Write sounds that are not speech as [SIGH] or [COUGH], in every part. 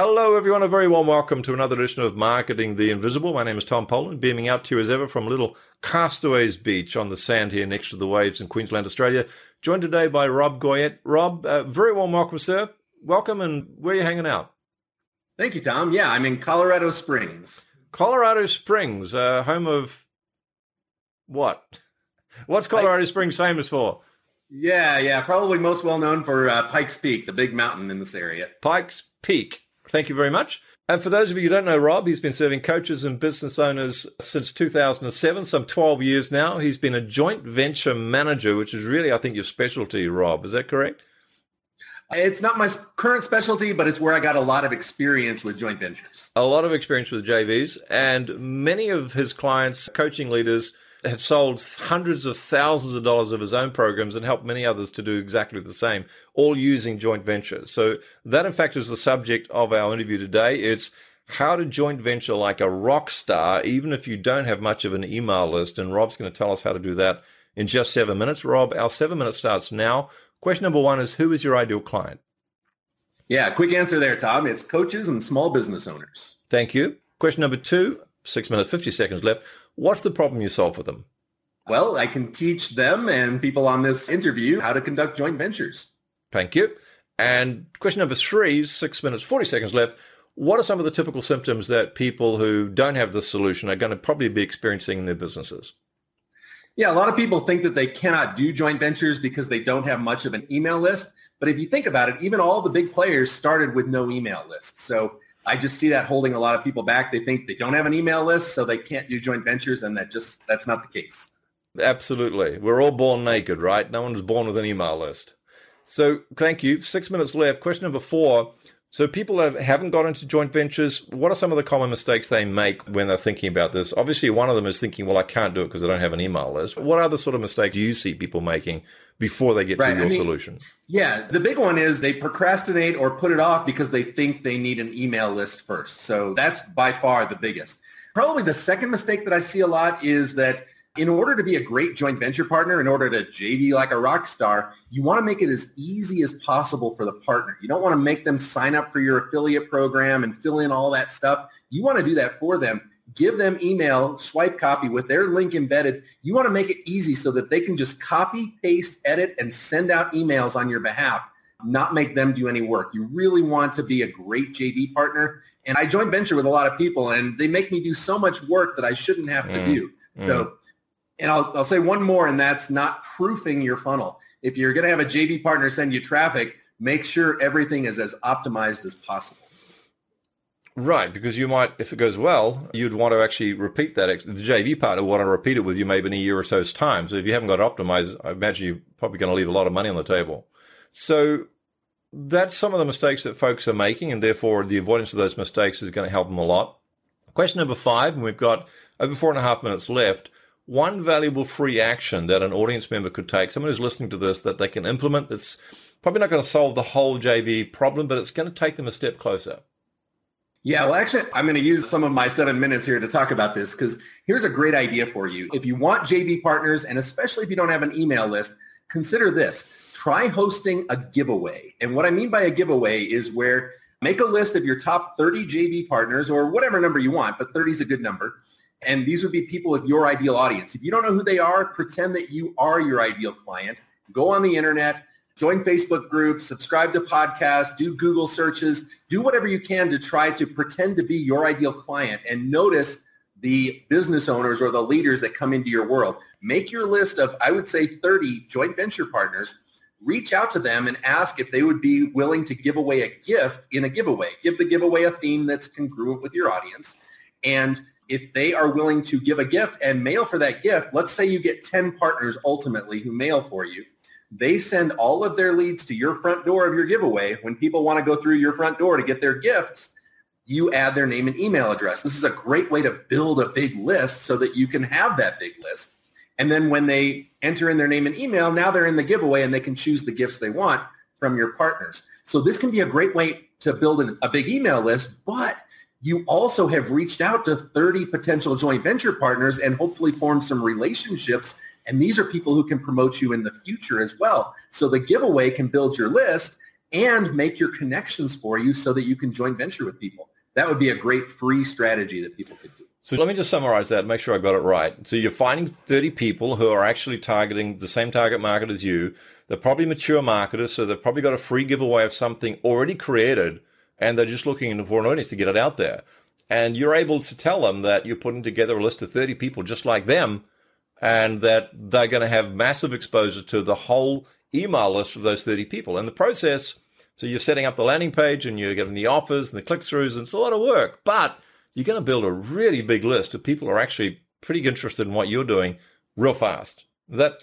Hello, everyone. A very warm welcome to another edition of Marketing the Invisible. My name is Tom Poland, beaming out to you as ever from a little Castaways Beach on the sand here next to the waves in Queensland, Australia. Joined today by Rob Goyette. Rob, uh, very warm welcome, sir. Welcome, and where are you hanging out? Thank you, Tom. Yeah, I'm in Colorado Springs. Colorado Springs, uh, home of what? [LAUGHS] What's Colorado Pikes. Springs famous for? Yeah, yeah, probably most well known for uh, Pikes Peak, the big mountain in this area. Pikes Peak. Thank you very much. And for those of you who don't know Rob, he's been serving coaches and business owners since 2007, some 12 years now. He's been a joint venture manager, which is really, I think, your specialty, Rob. Is that correct? It's not my current specialty, but it's where I got a lot of experience with joint ventures. A lot of experience with JVs. And many of his clients, coaching leaders, have sold hundreds of thousands of dollars of his own programs and helped many others to do exactly the same, all using joint ventures. So that, in fact, is the subject of our interview today. It's how to joint venture like a rock star, even if you don't have much of an email list. And Rob's going to tell us how to do that in just seven minutes. Rob, our seven minutes starts now. Question number one is who is your ideal client? Yeah, quick answer there, Tom. It's coaches and small business owners. Thank you. Question number two, six minutes, 50 seconds left. What's the problem you solve for them? Well, I can teach them and people on this interview how to conduct joint ventures. Thank you. And question number three, six minutes, 40 seconds left. What are some of the typical symptoms that people who don't have this solution are going to probably be experiencing in their businesses? Yeah, a lot of people think that they cannot do joint ventures because they don't have much of an email list. But if you think about it, even all the big players started with no email list. So I just see that holding a lot of people back. They think they don't have an email list, so they can't do joint ventures, and that just that's not the case. Absolutely. We're all born naked, right? No one's born with an email list. So thank you. Six minutes left. Question number four. So people that haven't got into joint ventures, what are some of the common mistakes they make when they're thinking about this? Obviously, one of them is thinking, well, I can't do it because I don't have an email list. What other sort of mistakes do you see people making before they get right. to your I mean, solution? Yeah, the big one is they procrastinate or put it off because they think they need an email list first. So that's by far the biggest. Probably the second mistake that I see a lot is that in order to be a great joint venture partner, in order to JV like a rock star, you want to make it as easy as possible for the partner. You don't want to make them sign up for your affiliate program and fill in all that stuff. You want to do that for them. Give them email, swipe copy with their link embedded. You want to make it easy so that they can just copy, paste, edit, and send out emails on your behalf not make them do any work. You really want to be a great JV partner. And I joint venture with a lot of people and they make me do so much work that I shouldn't have to mm. do. Mm. So and I'll, I'll say one more, and that's not proofing your funnel. If you're going to have a JV partner send you traffic, make sure everything is as optimized as possible. Right, because you might, if it goes well, you'd want to actually repeat that. The JV partner will want to repeat it with you maybe in a year or so's time. So if you haven't got it optimized, I imagine you're probably going to leave a lot of money on the table. So that's some of the mistakes that folks are making, and therefore the avoidance of those mistakes is going to help them a lot. Question number five, and we've got over four and a half minutes left one valuable free action that an audience member could take, someone who's listening to this, that they can implement that's probably not going to solve the whole JV problem, but it's going to take them a step closer? Yeah, well, actually, I'm going to use some of my seven minutes here to talk about this because here's a great idea for you. If you want JV partners, and especially if you don't have an email list, consider this. Try hosting a giveaway. And what I mean by a giveaway is where make a list of your top 30 JV partners or whatever number you want, but 30 is a good number and these would be people with your ideal audience. If you don't know who they are, pretend that you are your ideal client. Go on the internet, join Facebook groups, subscribe to podcasts, do Google searches, do whatever you can to try to pretend to be your ideal client and notice the business owners or the leaders that come into your world. Make your list of, I would say, 30 joint venture partners. Reach out to them and ask if they would be willing to give away a gift in a giveaway. Give the giveaway a theme that's congruent with your audience. And if they are willing to give a gift and mail for that gift, let's say you get 10 partners ultimately who mail for you. They send all of their leads to your front door of your giveaway. When people want to go through your front door to get their gifts, you add their name and email address. This is a great way to build a big list so that you can have that big list. And then when they enter in their name and email, now they're in the giveaway and they can choose the gifts they want from your partners. So this can be a great way to build an, a big email list, but you also have reached out to 30 potential joint venture partners and hopefully formed some relationships. And these are people who can promote you in the future as well. So the giveaway can build your list and make your connections for you so that you can joint venture with people. That would be a great free strategy that people could do. So let me just summarize that and make sure I got it right. So you're finding 30 people who are actually targeting the same target market as you. They're probably mature marketers, so they've probably got a free giveaway of something already created and they're just looking for an audience to get it out there. And you're able to tell them that you're putting together a list of 30 people just like them and that they're going to have massive exposure to the whole email list of those 30 people. And the process, so you're setting up the landing page and you're getting the offers and the click throughs, and it's a lot of work, but you're going to build a really big list of people who are actually pretty interested in what you're doing real fast. That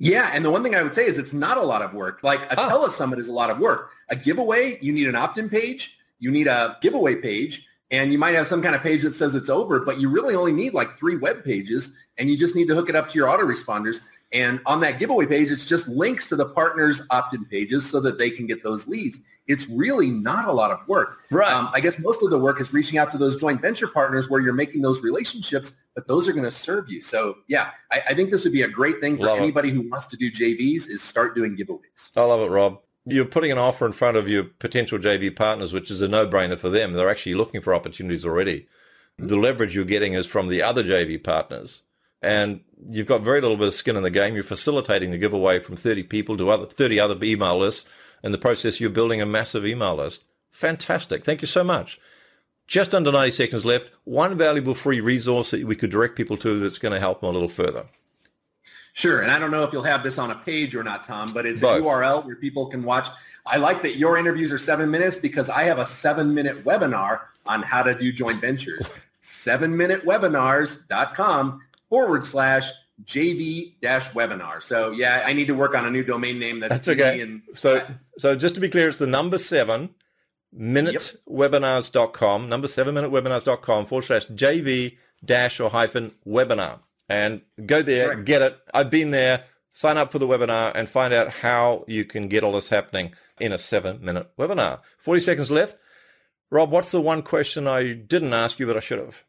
yeah, and the one thing I would say is it's not a lot of work. Like a oh. telesummit is a lot of work. A giveaway, you need an opt-in page, you need a giveaway page, and you might have some kind of page that says it's over, but you really only need like three web pages and you just need to hook it up to your autoresponders. And on that giveaway page, it's just links to the partners opt-in pages so that they can get those leads. It's really not a lot of work. Right. Um, I guess most of the work is reaching out to those joint venture partners where you're making those relationships, but those are going to serve you. So yeah, I, I, think this would be a great thing for love anybody it. who wants to do JVs is start doing giveaways. I love it, Rob you're putting an offer in front of your potential JV partners, which is a no-brainer for them. They're actually looking for opportunities already. The leverage you're getting is from the other JV partners, and you've got very little bit of skin in the game. You're facilitating the giveaway from 30 people to other 30 other email lists. In the process, you're building a massive email list. Fantastic. Thank you so much. Just under 90 seconds left. One valuable free resource that we could direct people to that's going to help them a little further. Sure. And I don't know if you'll have this on a page or not, Tom, but it's Both. a URL where people can watch. I like that your interviews are seven minutes because I have a seven minute webinar on how to do joint ventures. sevenminutewebinars.com forward slash JV dash webinar. So yeah, I need to work on a new domain name that's, that's okay. And, so, so just to be clear, it's the number seven minutewebinars.com, number seven minutewebinars.com forward slash JV dash or hyphen webinar and go there, Correct. get it. I've been there. Sign up for the webinar and find out how you can get all this happening in a seven minute webinar. 40 seconds left. Rob, what's the one question I didn't ask you, but I should have?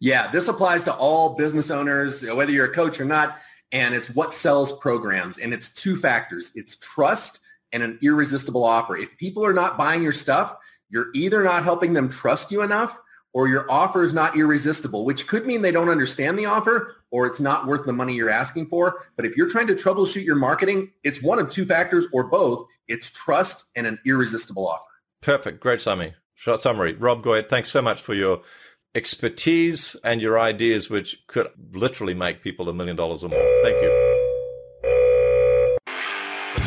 Yeah, this applies to all business owners, whether you're a coach or not. And it's what sells programs. And it's two factors. It's trust and an irresistible offer. If people are not buying your stuff, you're either not helping them trust you enough or your offer is not irresistible, which could mean they don't understand the offer or it's not worth the money you're asking for. But if you're trying to troubleshoot your marketing, it's one of two factors or both. It's trust and an irresistible offer. Perfect. Great summary. Short summary. Rob Goyette, thanks so much for your expertise and your ideas, which could literally make people a million dollars or more. Thank you.